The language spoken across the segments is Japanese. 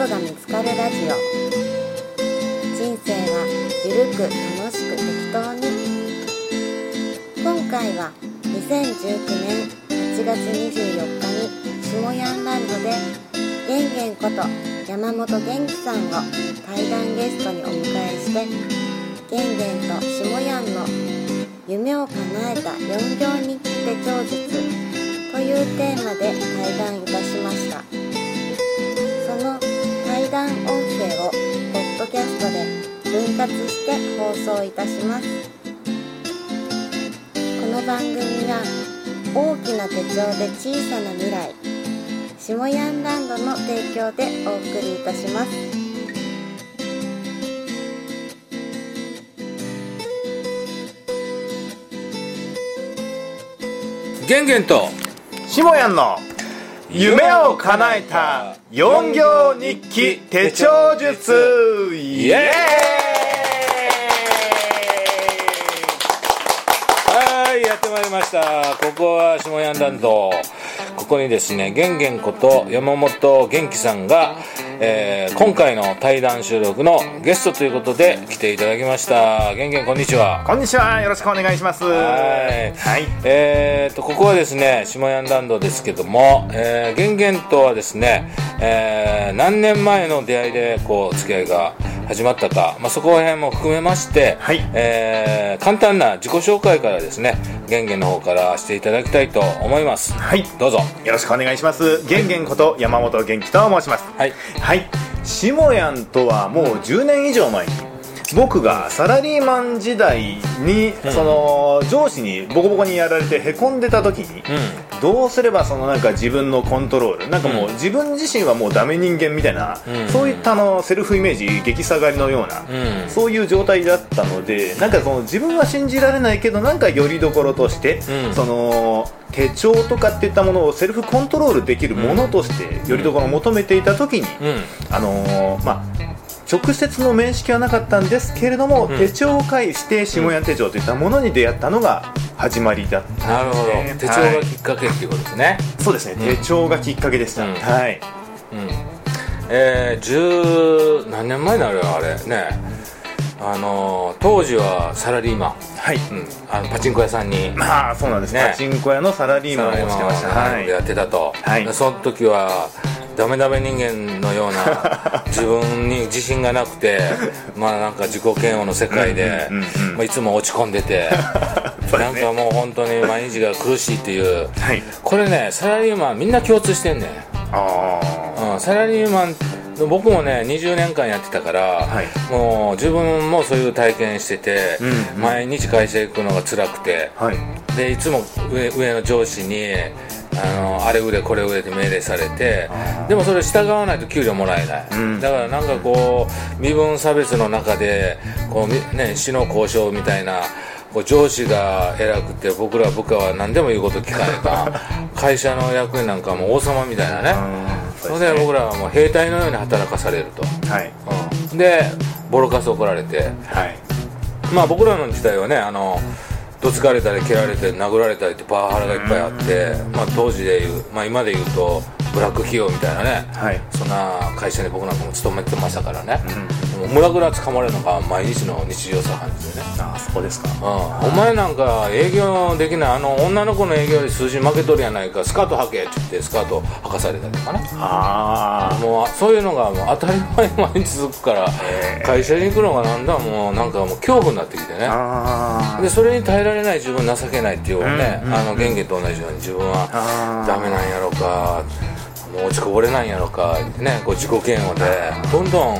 ことが見つかるラジオ。人生はゆるく楽しく適当に。今回は2019年8月24日に下ヤンランドでゲンゲンこと山本元気さんを対談ゲストにお迎えしてゲンゲンと下ヤンの夢を叶えた4行日記手帳術というテーマで対談いたしました。その対談音声をポッドキャストで分割して放送いたします。この番組は大きな手帳で小さな未来下ヤンランドの提供でお送りいたします。ゲンゲンと下やんの夢を叶えた4行日記手帳術。イエーイ。はいやってまいりました。ここは下ヤンランドここにですねゲンゲンこと山本元気さんが、えー今回の対談収録のゲストということで来ていただきました。ゲンゲンこんにちは。こんにちは。よろしくお願いします。はい。はい。えー、とここはですね下ヤンランドですけども、えー、ゲンゲンとはですね、えー何年前の出会いでこう付き合いが始まったか、まあ、そこら辺も含めまして、はい。えー簡単な自己紹介からですねゲンゲンの方からしていただきたいと思います。はい。どうぞ。よろしくお願いします。げんげんこと山本元気と申します。はい。はい。下やんとはもう10年以上前に僕がサラリーマン時代に、その上司にボコボコにやられてへこんでた時に、どうすればそのなんか自分のコントロールなんかもううん自分自身はもうダメ人間みたいな、うん。そういったあのセルフイメージ激下がりのような、うん。そういう状態だったのでなんかその自分は信じられないけどなんかよりどころとして、うん。その手帳とかっていったものをセルフコントロールできるものとしてよりどころを求めていた時に、うん。あのーまあ直接の面識はなかったんですけれども、うん。手帳を介して下屋手帳といったものに出会ったのが始まりだったなるほど。ね手帳がきっかけっていうことですね、そうですね、うん。手帳がきっかけでした、うん。はい。うん。えー、十何年前になるよあれ。ねあのー当時はサラリーマン、はい、うん、あのパチンコ屋さんに。まあそうなんです、ねパチンコ屋のサラリーマンをしてました。はい。やってたと、はい。でその時はダメダメ人間のような 自分に自信がなくてまあなんか自己嫌悪の世界で、まあ、いつも落ち込んでて、なんかもう本当に毎日が苦しいっていう。はい。これねサラリーマンみんな共通してんねん。あうん、サラリーマン僕もね20年間やってたから、はい。もう自分もそういう体験してて、うんうん。毎日会社行くのが辛くてあはい。でいつも上上の上司にあのあれ売れこれ売れって命令されてでもそれ従わないと給料もらえない、うん。だからなんかこう身分差別の中でこうみ、ね、死の交渉みたいなこう上司が偉くて僕ら部下は何でも言うこと聞かないか会社の役員なんかもう王様みたいなね、うん。それで僕らはもう兵隊のように働かされると、はい。うん。でボロカス怒られて。はい。まあ僕らの時代はねあのどつかれたり蹴られて殴られたりってパワハラがいっぱいあって、まあ、当時でいう、まあ、今で言うとブラック企業みたいなね、はい。そんな会社に僕なんかも勤めてましたからね、もうムラムラ掴まれるのが毎日の日常茶飯事でね。ああそこですか。うん、お前なんか営業できないあの女の子の営業より数字負けとるやないかスカート履けって言ってスカート履かされたりとかね。あもうそういうのがもう当たり前に毎日続くから会社に行くのがなんだもうなんかもう恐怖になってきてね。ああでそれに耐えられない自分情けないっていうね、うんうんあの元気と同じように自分はダメなんやろかもう落ちこぼれなんやろかってねこう自己嫌悪でどんどん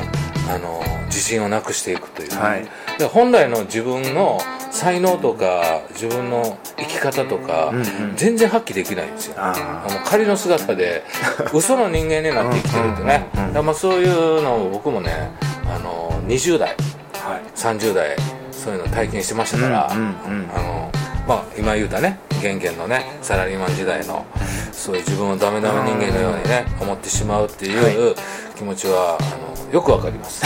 あの自信をなくしていくというね、はい。で本来の自分の才能とか自分の生き方とか、うんうん。全然発揮できないんですよ。ああの仮の姿で 嘘の人間になって生きてるってね。うんまあそういうのを僕もねあの20代はい。30代そういうの体験してましたから、うんうんうん。あのまあ今言うたね元元のねサラリーマン時代のそういう自分をダメダメ人間のようにね思ってしまうっていう気持ちはあのよくわかります。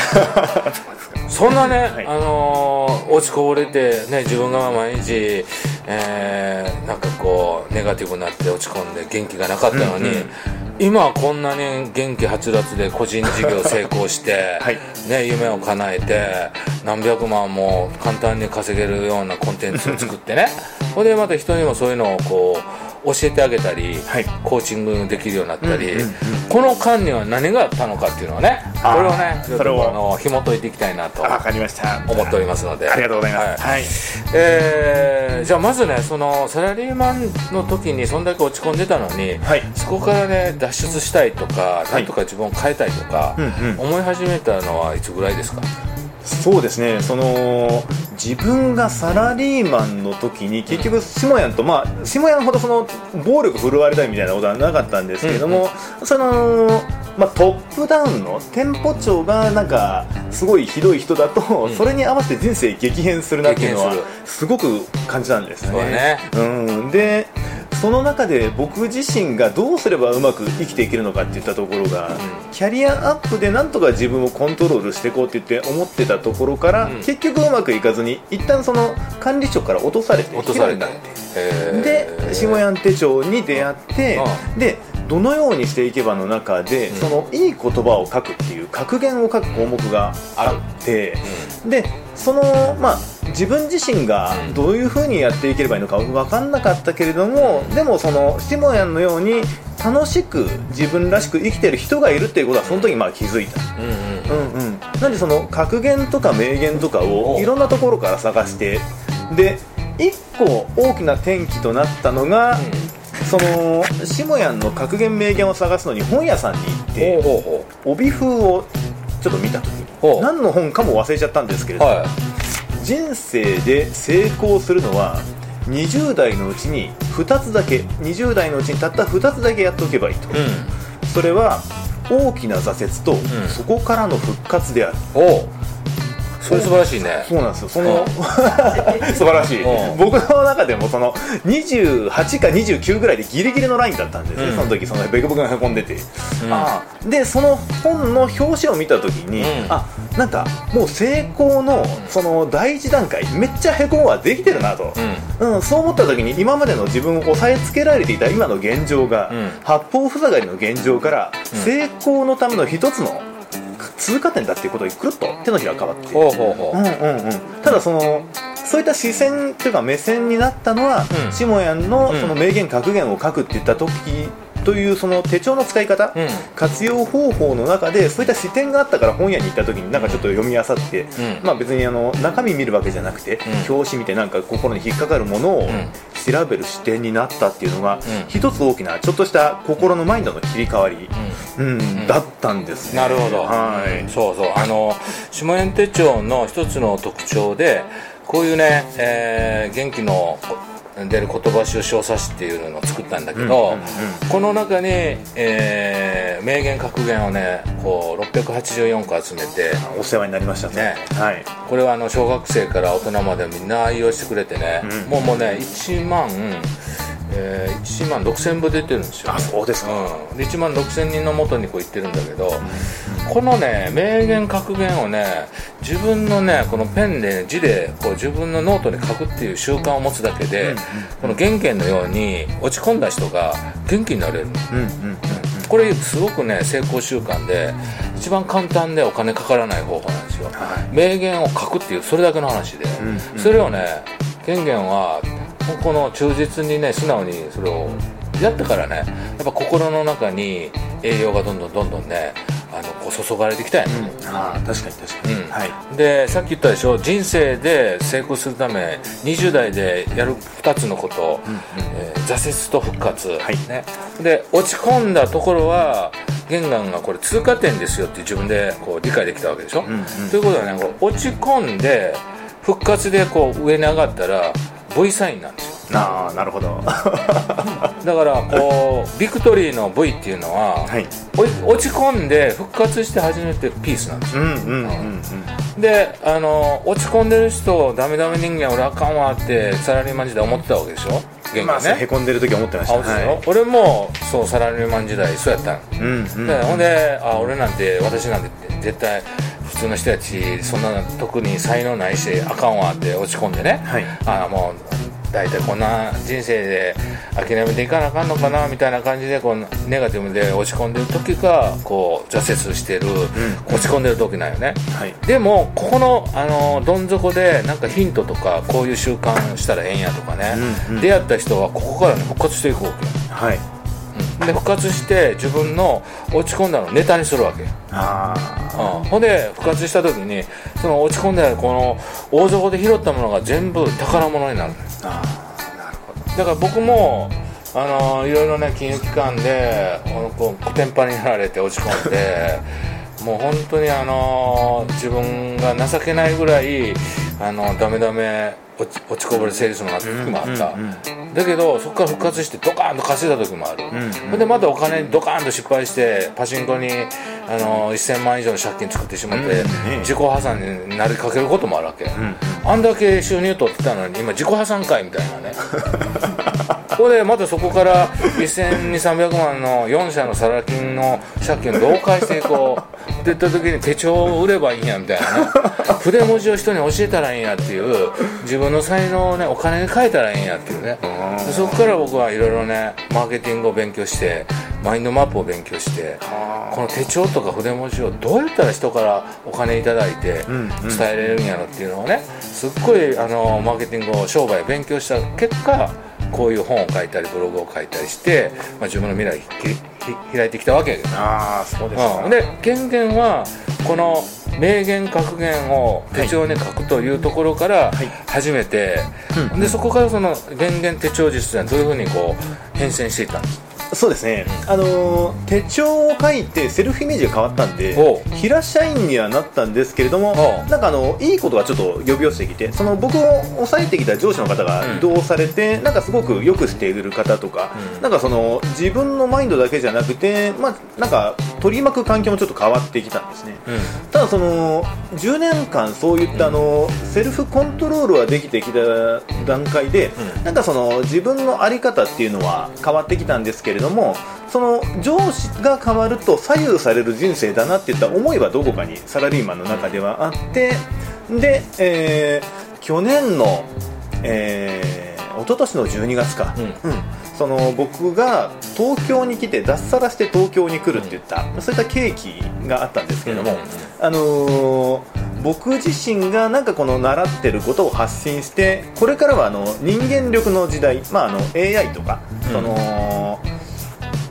そんなね、はい。あのー落ちこぼれてね自分が毎日えーなんかこうネガティブになって落ち込んで元気がなかったのに、今はこんなに元気はつらつで個人事業成功して、はい。ね、夢を叶えて何百万も簡単に稼げるようなコンテンツを作ってね。ほんでまた人にもそういうのをこう教えてあげたり、はい。コーチングできるようになったり、うんうんうん。この間には何があったのかっていうのをねこれをねちょとあの紐解いていきたいなとわかりました。思っておりますので。ありがとうございます。はい。はい。えーじゃあまずねそのサラリーマンの時にそんだけ落ち込んでたのに、はい。そこからね脱出したいとか、い。なんとか自分を変えたいとか、うんうん。思い始めたのはいつぐらいですか？そうですね。その自分がサラリーマンの時に結局下屋とまあ下屋ほどその暴力振るわれたりみたいなことはなかったんですけれども、そのまあ、トップダウンの店舗長がなんかすごいひどい人だと、ん。それに合わせて人生激変するなっていうのはすごく感じたんですそうだね。うん、でその中で僕自身がどうすればうまく生きていけるのかっていったところが、キャリアアップでなんとか自分をコントロールしていこうって言って思ってたところから、うん。結局うまくいかずに一旦その管理職から落とされて落とされたで下屋手帳に出会ってうでどのようにしていけばの中で、うん。そのいい言葉を書くっていう格言を書く項目があってでそのまあ自分自身がうん。どういうふうにやっていければいいのか分かんなかったけれどもでもその下屋のように楽しく自分らしく生きてる人がいるっていうことはその時まあ気づいた。うんうん。うんうん、なんでその格言とか名言とかをおいろんなところから探してで一個大きな転機となったのが、その下屋の格言名言を探すのに本屋さんに行って帯風をちょっと見た時何の本かも忘れちゃったんですけれど、ほうはい。人生で成功するのは20代のうちに2つだけ20代のうちにたった2つだけやっておけばいいと、うそれは大きな挫折と、ん。そこからの復活である。うそれ素晴らしいね。そうなんですよ。そのうん。素晴らしい。うん。僕の中でもその28か29ぐらいでギリギリのラインだったんですね、うん。その時そのベクベクがへこんでて、ん。ああでその本の表紙を見た時に、うん。あなんかもう成功のその第一段階めっちゃへこんはできてるなと、うん。うん、そう思った時に今までの自分を抑えつけられていた今の現状が、うん。八方塞がりの現状から、うん。成功のための一つの通過点だっていうことにくるっと手のひらが変わってただそのそういった視線というか目線になったのは、うん。下屋のうんその名言格言を書くって言った時というその手帳の使い方、うん。活用方法の中でそういった視点があったから本屋に行った時になんかちょっと読み漁って、ん。まあ別にあの中身見るわけじゃなくて、うん。表紙見てなんか心に引っかかるものをん調べる視点になったっていうのが、ん。一つ大きなちょっとした心のマインドの切り替わり、うん。んだったんですね。なるほど、はい。そうそう。あの下園手帳の一つの特徴でこういうね、えー元気の出る言葉集小冊子っていうのを作ったんだけど、この中に、えー名言格言をねこう684個集めてお世話になりましたね。はい。これはあの小学生から大人までみんな愛用してくれてね、うん。もうもうね1万、えー1万6000部出てるんですよ、あそうですか、うん、で1万6000人のもとにこう言ってるんだけど、このね名言格言をね自分のねこのペンで字でこう自分のノートに書くっていう習慣を持つだけで、うんうんこの元元のように落ち込んだ人が元気になれる。うんうんうんこれすごくね成功習慣で一番簡単でお金かからない方法なんですよ、は名言を書くっていうそれだけの話で、んうんそれをね元元はこの忠実にね素直にそれをやってからねやっぱ心の中に栄養がどんどんどんどんねあのこう注がれてきたんやね、ああ確かに確かに、うん。はい。でさっき言ったでしょ人生で成功するため20代でやる2つのこと、えー挫折と復活、はい。ね、で落ち込んだところは玄関がこれ通過点ですよって自分でこう理解できたわけでしょ、んうん。ということはね落ち込んで復活でこう上に上がったら V サインなんですよ。ああなるほど。だからこうビクトリーの V っていうのは、はい。落ち込んで復活して初めてピースなんですよ。うんうんうんうんであの落ち込んでる人ダメダメ人間俺あかんわってサラリーマン時代思ってたわけでしょ？元まあへこんでる時思ってました。はい。俺もそうサラリーマン時代そうやったの、うんうんでほんであ俺なんて私なんて絶対普通の人たちそんな特に才能ないしあかんわって落ち込んでね、はい。あもう大体こんな人生で諦めていかなあかんのかなみたいな感じでこうネガティブで落ち込んでる時がこう挫折してる、落ち込んでる時なんよね、はい。でもここのあのどん底でなんかヒントとかこういう習慣したらええんやとかね、うんうん。出会った人はここから、ね、復活していくわけよ。はいで復活して自分の落ち込んだのをネタにするわけ。あうん、ほんで復活した時にその落ち込んであるこの大底で拾ったものが全部宝物になるあーなるほど。だから僕もあのいろいろね金融機関でこうコテンパンになられて落ち込んで もう本当にあの自分が情けないぐらいあのダメダメ落ち落ちこぼれセールスになった。時もあった、うんうん。だけどそこから復活してドカーンと稼いだ時もある、んうんほん。でまたお金にドカーンと失敗してパチンコにあの1000万以上の借金作ってしまって、自己破産になりかけることもあるわけ、あん。だけ収入取ってたのに今自己破産かいみたいなねここでまたそこから1200300万の4社のサラ金の借金をどう返していこうって言った時に手帳を売ればいいんやみたいなね。筆文字を人に教えたらいいんやっていう自分の才能をねお金に変えたらいいんやっていうね。でそこから僕はいろいろねマーケティングを勉強してマインドマップを勉強してこの手帳とか筆文字をどうやったら人からお金いただいてん。伝えれるんやろっていうのをねすっごいあのマーケティングを商売を勉強した結果こういう本を書いたりブログを書いたりして、まあ、自分の未来開いてきたわけやけどああそうですか、うん、で権限はこの名言格言を手帳に書くというところからい。始めて、でそこからその電源手帳術はどういうふうにこう変遷していったんですそうですね、あのー手帳を書いてセルフイメージが変わったんで平社員にはなったんですけれどもなんかあのいいことがちょっと呼び寄せてきてその僕を抑えてきた上司の方がうん。移動されて、なんかすごくよくしている方とか、うん。なんかその自分のマインドだけじゃなくて、まあ、なんか取り巻く環境もちょっと変わってきたんですね。ただその10年間そういったあのセルフコントロールはできてきた段階で、うん。なんかその自分の在り方っていうのは変わってきたんですけれどもその上司が変わると左右される人生だなっていった思いはどこかにサラリーマンの中ではあってで、えー去年の、えー、一昨年の12月か、うん。うん。その僕が東京に来て脱サラして東京に来るって言った、そういった契機があったんですけれども、うんあのー僕自身がなんかこの習ってることを発信してこれからはあの人間力の時代、まあ、あの AI とか、うん。その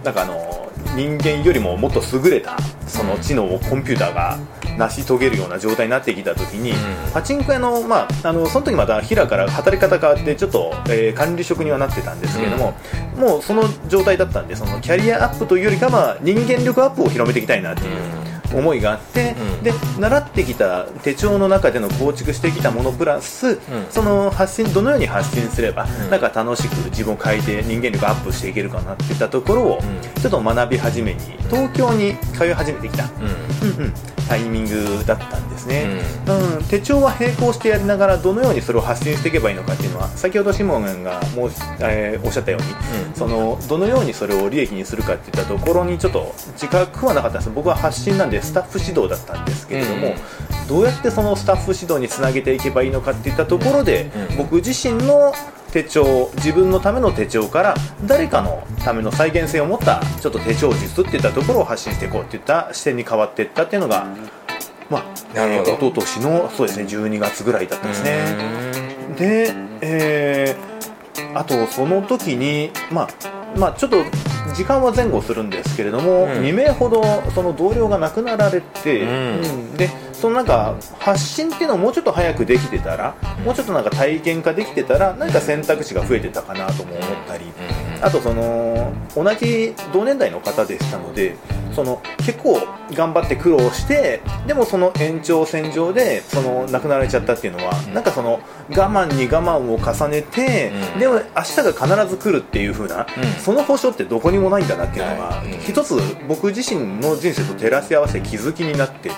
なんかあの人間よりももっと優れたその知能をコンピューターが成し遂げるような状態になってきた時に、うんパチンコ屋の,、まあ、あのその時また平から働き方変わってちょっと、えー管理職にはなってたんですけれども、もうその状態だったんでそのキャリアアップというよりかは人間力アップを広めていきたいなっていう。思いがあって、うん。で習ってきた手帳の中での構築してきたものプラス、ん。その発信どのように発信すれば、うん。なんか楽しく自分を変えて人間力アップしていけるかなっていったところを、うん。ちょっと学び始めに東京に通い始めてきた、うん。うんうん。タイミングだったんですね、うん。手帳は並行してやりながらどのようにそれを発信していけばいいのかっていうのは先ほどシモンがもう、えーおっしゃったように、うん。そのどのようにそれを利益にするかっていったところにちょっと自覚はなかったんです。僕は発信なんでスタッフ指導だったんですけれども、うんどうやってそのスタッフ指導につなげていけばいいのかっていったところで、うん。僕自身の手帳自分のための手帳から誰かのための再現性を持ったちょっと手帳術っていったところを発信していこうっていった視点に変わっていったっていうのが、まあ、なる一昨年のそうですね12月ぐらいだったんですね。で、えーあとその時に、まあまあ、ちょっと時間は前後するんですけれども、うん。2名ほどその同僚が亡くなられて、うんうん。でそのなんか発信っていうのをもうちょっと早くできてたら、もうちょっとなんか体験化できてたら何か選択肢が増えてたかなとも思ったり、あとその同じ同年代の方でしたのでその結構頑張って苦労してでもその延長線上でその亡くなられちゃったっていうのは、うん。なんかその我慢に我慢を重ねて、うん。でも明日が必ず来るっていう風な、うん。その保証ってどこにもないんだなっていうのが、は一つ僕自身の人生と照らし合わせ気づきになって。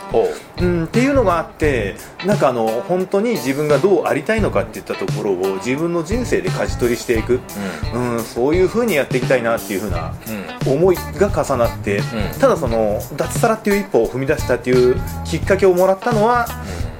っていうのがあってなんかあの本当に自分がどうありたいのかっていったところを自分の人生で舵取りしていく、うん、そういう風にやっていきたいなっていう風なうん。思いが重なって、うん。ただその脱サラっていう一歩を踏み出したっていうきっかけをもらったのは、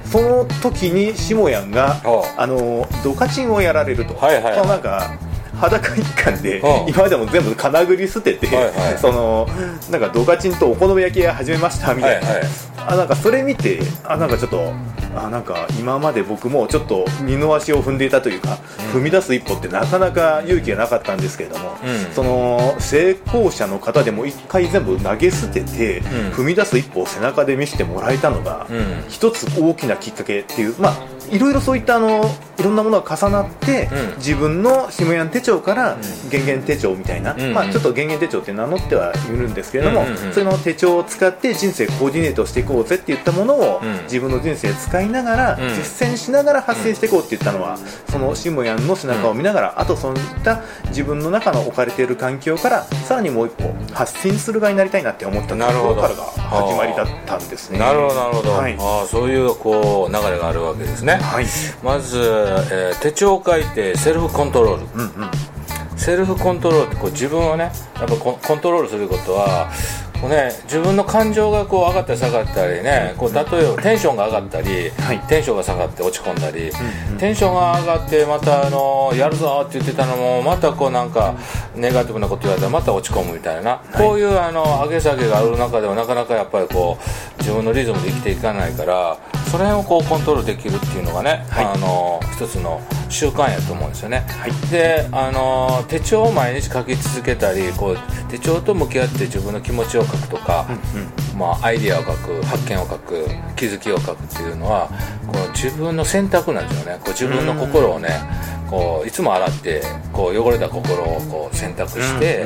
その時に下やんがあのドカチンをやられると、はいはい。そのなんか裸一貫で今までも全部金繰り捨てて、はいはい。そのなんかドカチンとお好み焼き屋始めましたみたいな、はいはい。あなんかそれ見てあなんかちょっとあなんか今まで僕もちょっと二の足を踏んでいたというか、踏み出す一歩ってなかなか勇気がなかったんですけれども、うん。その成功者の方でも一回全部投げ捨てて、ん。踏み出す一歩を背中で見せてもらえたのが、うん。一つ大きなきっかけっていうまあいろいろそういったあのいろんなものが重なって、うん。自分の下屋手帳から減減手帳みたいな、うん。まあ、ちょっと減減手帳って名乗ってはいるんですけれども、その手帳を使って人生コーディネートしていこうぜって言ったものを、うん。自分の人生使いながら、うん。実践しながら発信していこうって言ったのは、その下屋の背中を見ながら、あとそういった自分の中の置かれている環境からさらにもう一歩発信する側になりたいなって思ったとなるほどころからが始まりだったんですね。なるほどなるほど、はい。ああそういうこう流れがあるわけですね、はい。まず、えー手帳を書いてセルフコントロール、うんうんセルフコントロールってこう自分をねやっぱコンコントロールすることはこうね、自分の感情がこう上がったり下がったりねこう例えばテンションが上がったり、はい。テンションが下がって落ち込んだり、テンションが上がってまたあのやるぞって言ってたのもまたこうなんかネガティブなこと言われたらまた落ち込むみたいな、こういうあの上げ下げがある中ではなかなかやっぱりこう自分のリズムで生きていかないからその辺をこうコントロールできるっていうのがね、あの一つの習慣やと思うんですよね。はいであの手帳を毎日書き続けたりこう手帳と向き合って自分の気持ちを書くとか、まあ、アイディアを書く発見を書く気づきを書くっていうのはこう自分の選択なんですよね。こう自分の心をねこういつも洗ってこう汚れた心をこう選択して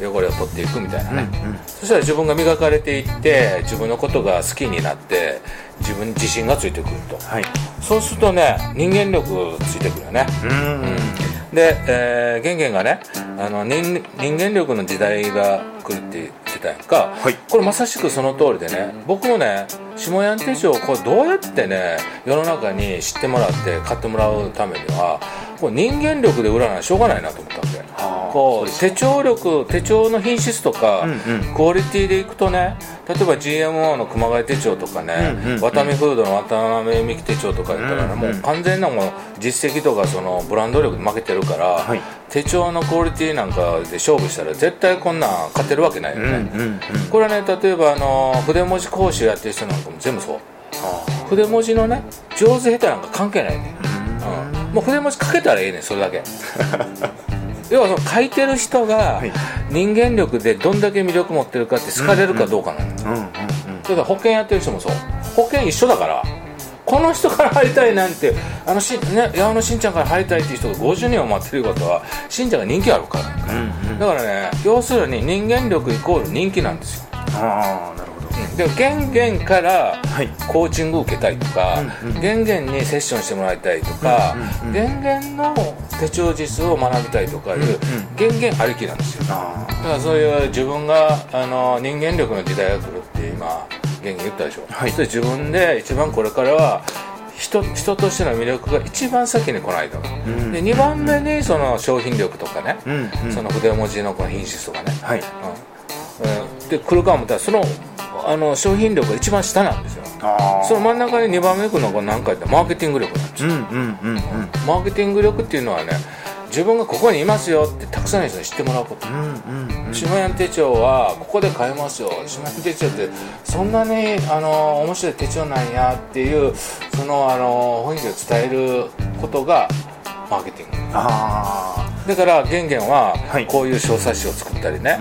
汚れを取っていくみたいなね、そしたら自分が磨かれていって自分のことが好きになって自分に自信がついてくると。はい。そうするとね人間力ついてくるよね、うんで、えー、ゲンゲンがねあの人人間力の時代が来るって言ってたやんか、はい。これまさしくその通りでね僕もね下屋手帳をこうどうやってね世の中に知ってもらって買ってもらうためにはこう人間力で売らないしょうがないなと思ったわけ。あーこう手帳力手帳の品質とか、クオリティでいくとね例えば GMO の熊谷手帳とかね、ワタミフードの渡辺美樹手帳とか言ったらもう完全なもう実績とかそのブランド力に負けてるから、はい。手帳のクオリティなんかで勝負したら絶対こんなん勝てるわけないよね、これはね例えばあの筆文字講師やってる人なんかも全部そう。筆文字のね上手下手なんか関係ないね、うん、もう筆文字書けたらいいねんそれだけ 要はその書いてる人がはい。人間力でどんだけ魅力持ってるかって好かれるかどうかなの、うんう保険やってる人もそう。保険一緒だから。この人から入りたいなんてあのし、ね、矢野のしんちゃんから入りたいっていう人が50人を待ってることはしんちゃんが人気あるから、だからね要するに人間力イコール人気なんですよ。あで玄々からはい。コーチング受けたいとか、うんうん。玄々にセッションしてもらいたいとか、うんうん玄々の手帳実を学びたいとかいう、玄々ありきなんですよ。あだからそういう自分があの人間力の時代が来るって今元気言ったでしょ、はい。それ自分で一番これからは人人としての魅力が一番先に来ないと、ん。で2番目にその商品力とかね、うんうん。その筆文字のこの品質とかね、はい。うん。えーで来るか思ったらそのあの商品力が一番下なんですよ。あその真ん中に2番目に来るのが何かってマーケティング力なんですよ。うんうんうんうん。マーケティング力っていうのはね自分がここにいますよってたくさんの人に知ってもらうこと。うんうん下屋手帳はここで買えますよ。下屋手帳ってそんなにあの面白い手帳なんやっていうそのあの雰囲気を伝えることがマーケティング。あだから玄々ははい。こういう小冊子を作ったりね、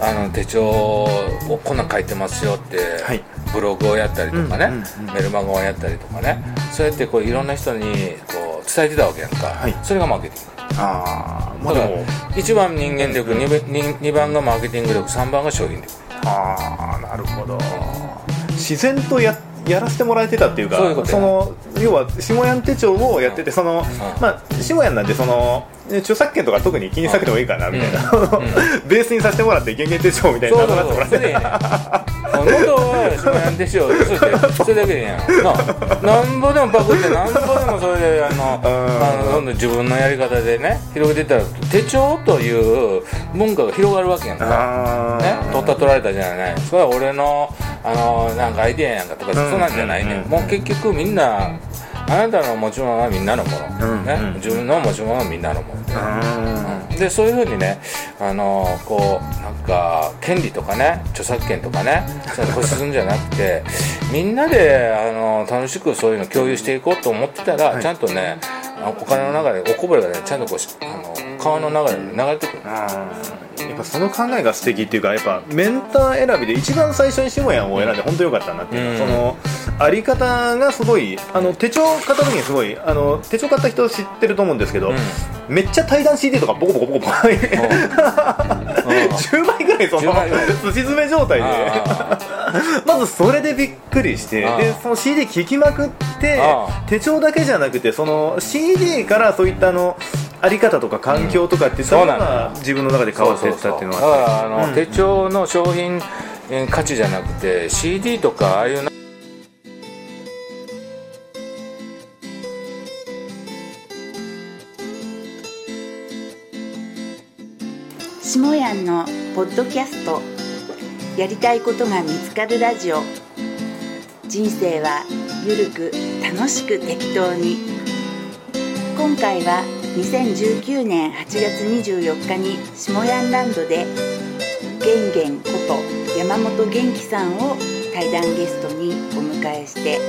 あの手帳をこんなん書いてますよって、はい。ブログをやったりとかね、メルマガをやったりとかね。そうやってこういろんな人にこう伝えてたわけやんか、はい。それがマーケティング。ああまあだからでも1番人間力 2, 2番がマーケティング力3番が商品力。ああなるほど。自然とややらせてもらえてたっていうかその要は下屋手帳をやっててその、まあ下屋なんでそのね著作権とか特に気にしなくてもいいかなみたいな、ベースにさせてもらって原型手帳みたいにそうなそうそう。それでいいってもらってね元は下屋でしょそれでそれだけでやん。ななんぼでもパクってなんぼでもそれであのあのどんどん自分のやり方でね広げていったら手帳という文化が広がるわけやんか。あね、取った取られたじゃない。それは俺のあのなんかアイデアやんかとか、そうなんじゃないね、もう結局みんなあなたの持ち物はみんなのもの、ね。自分の持ち物はみんなのもの、でそういうふうにねあのこうなんか権利とかね著作権とかね固執するんじゃなくて みんなであの楽しくそういうの共有していこうと思ってたら、ちゃんとねお金の流れおこぼれがねちゃんとこうあの川の流れで流れてくる。やっぱその考えが素敵っていうかやっぱメンター選びで一番最初に下屋を選んで本当よかったなっていう、うん、そのあり方がすごいあの手帳買った時にすごいあの手帳買った人知ってると思うんですけど、うん、めっちゃ対談 CD とかボコボコボコボコ。10 枚ぐらいそのすし詰め状態で。まずそれでびっくりしてでその CD 聴きまくって手帳だけじゃなくてその CD からそういったあのあり方とか環境とかっていったのが自分の中で変わっていったっていうのはだからあの、うん、手帳の商品価値じゃなくて CD とかああいうな下やんのポッドキャスト。やりたいことが見つかるラジオ。人生はゆるく楽しく適当に。今回は2019年8月24日に下ヤンランドでゲンゲンこと山本元気さんを対談ゲストにお迎えして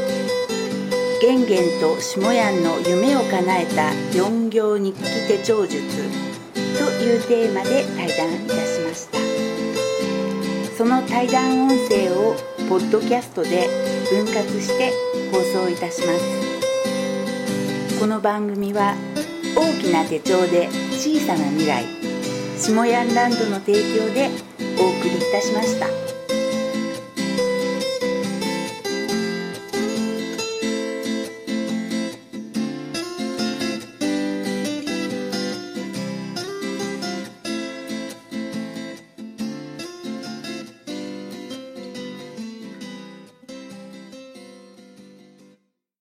ゲンゲンと下ヤンの夢を叶えた4行日記手帳術。というテーマで対談いたしましたその対談音声をポッドキャストで分割して放送いたしますこの番組は大きな手帳で小さな未来下ヤンランドの提供でお送りいたしました。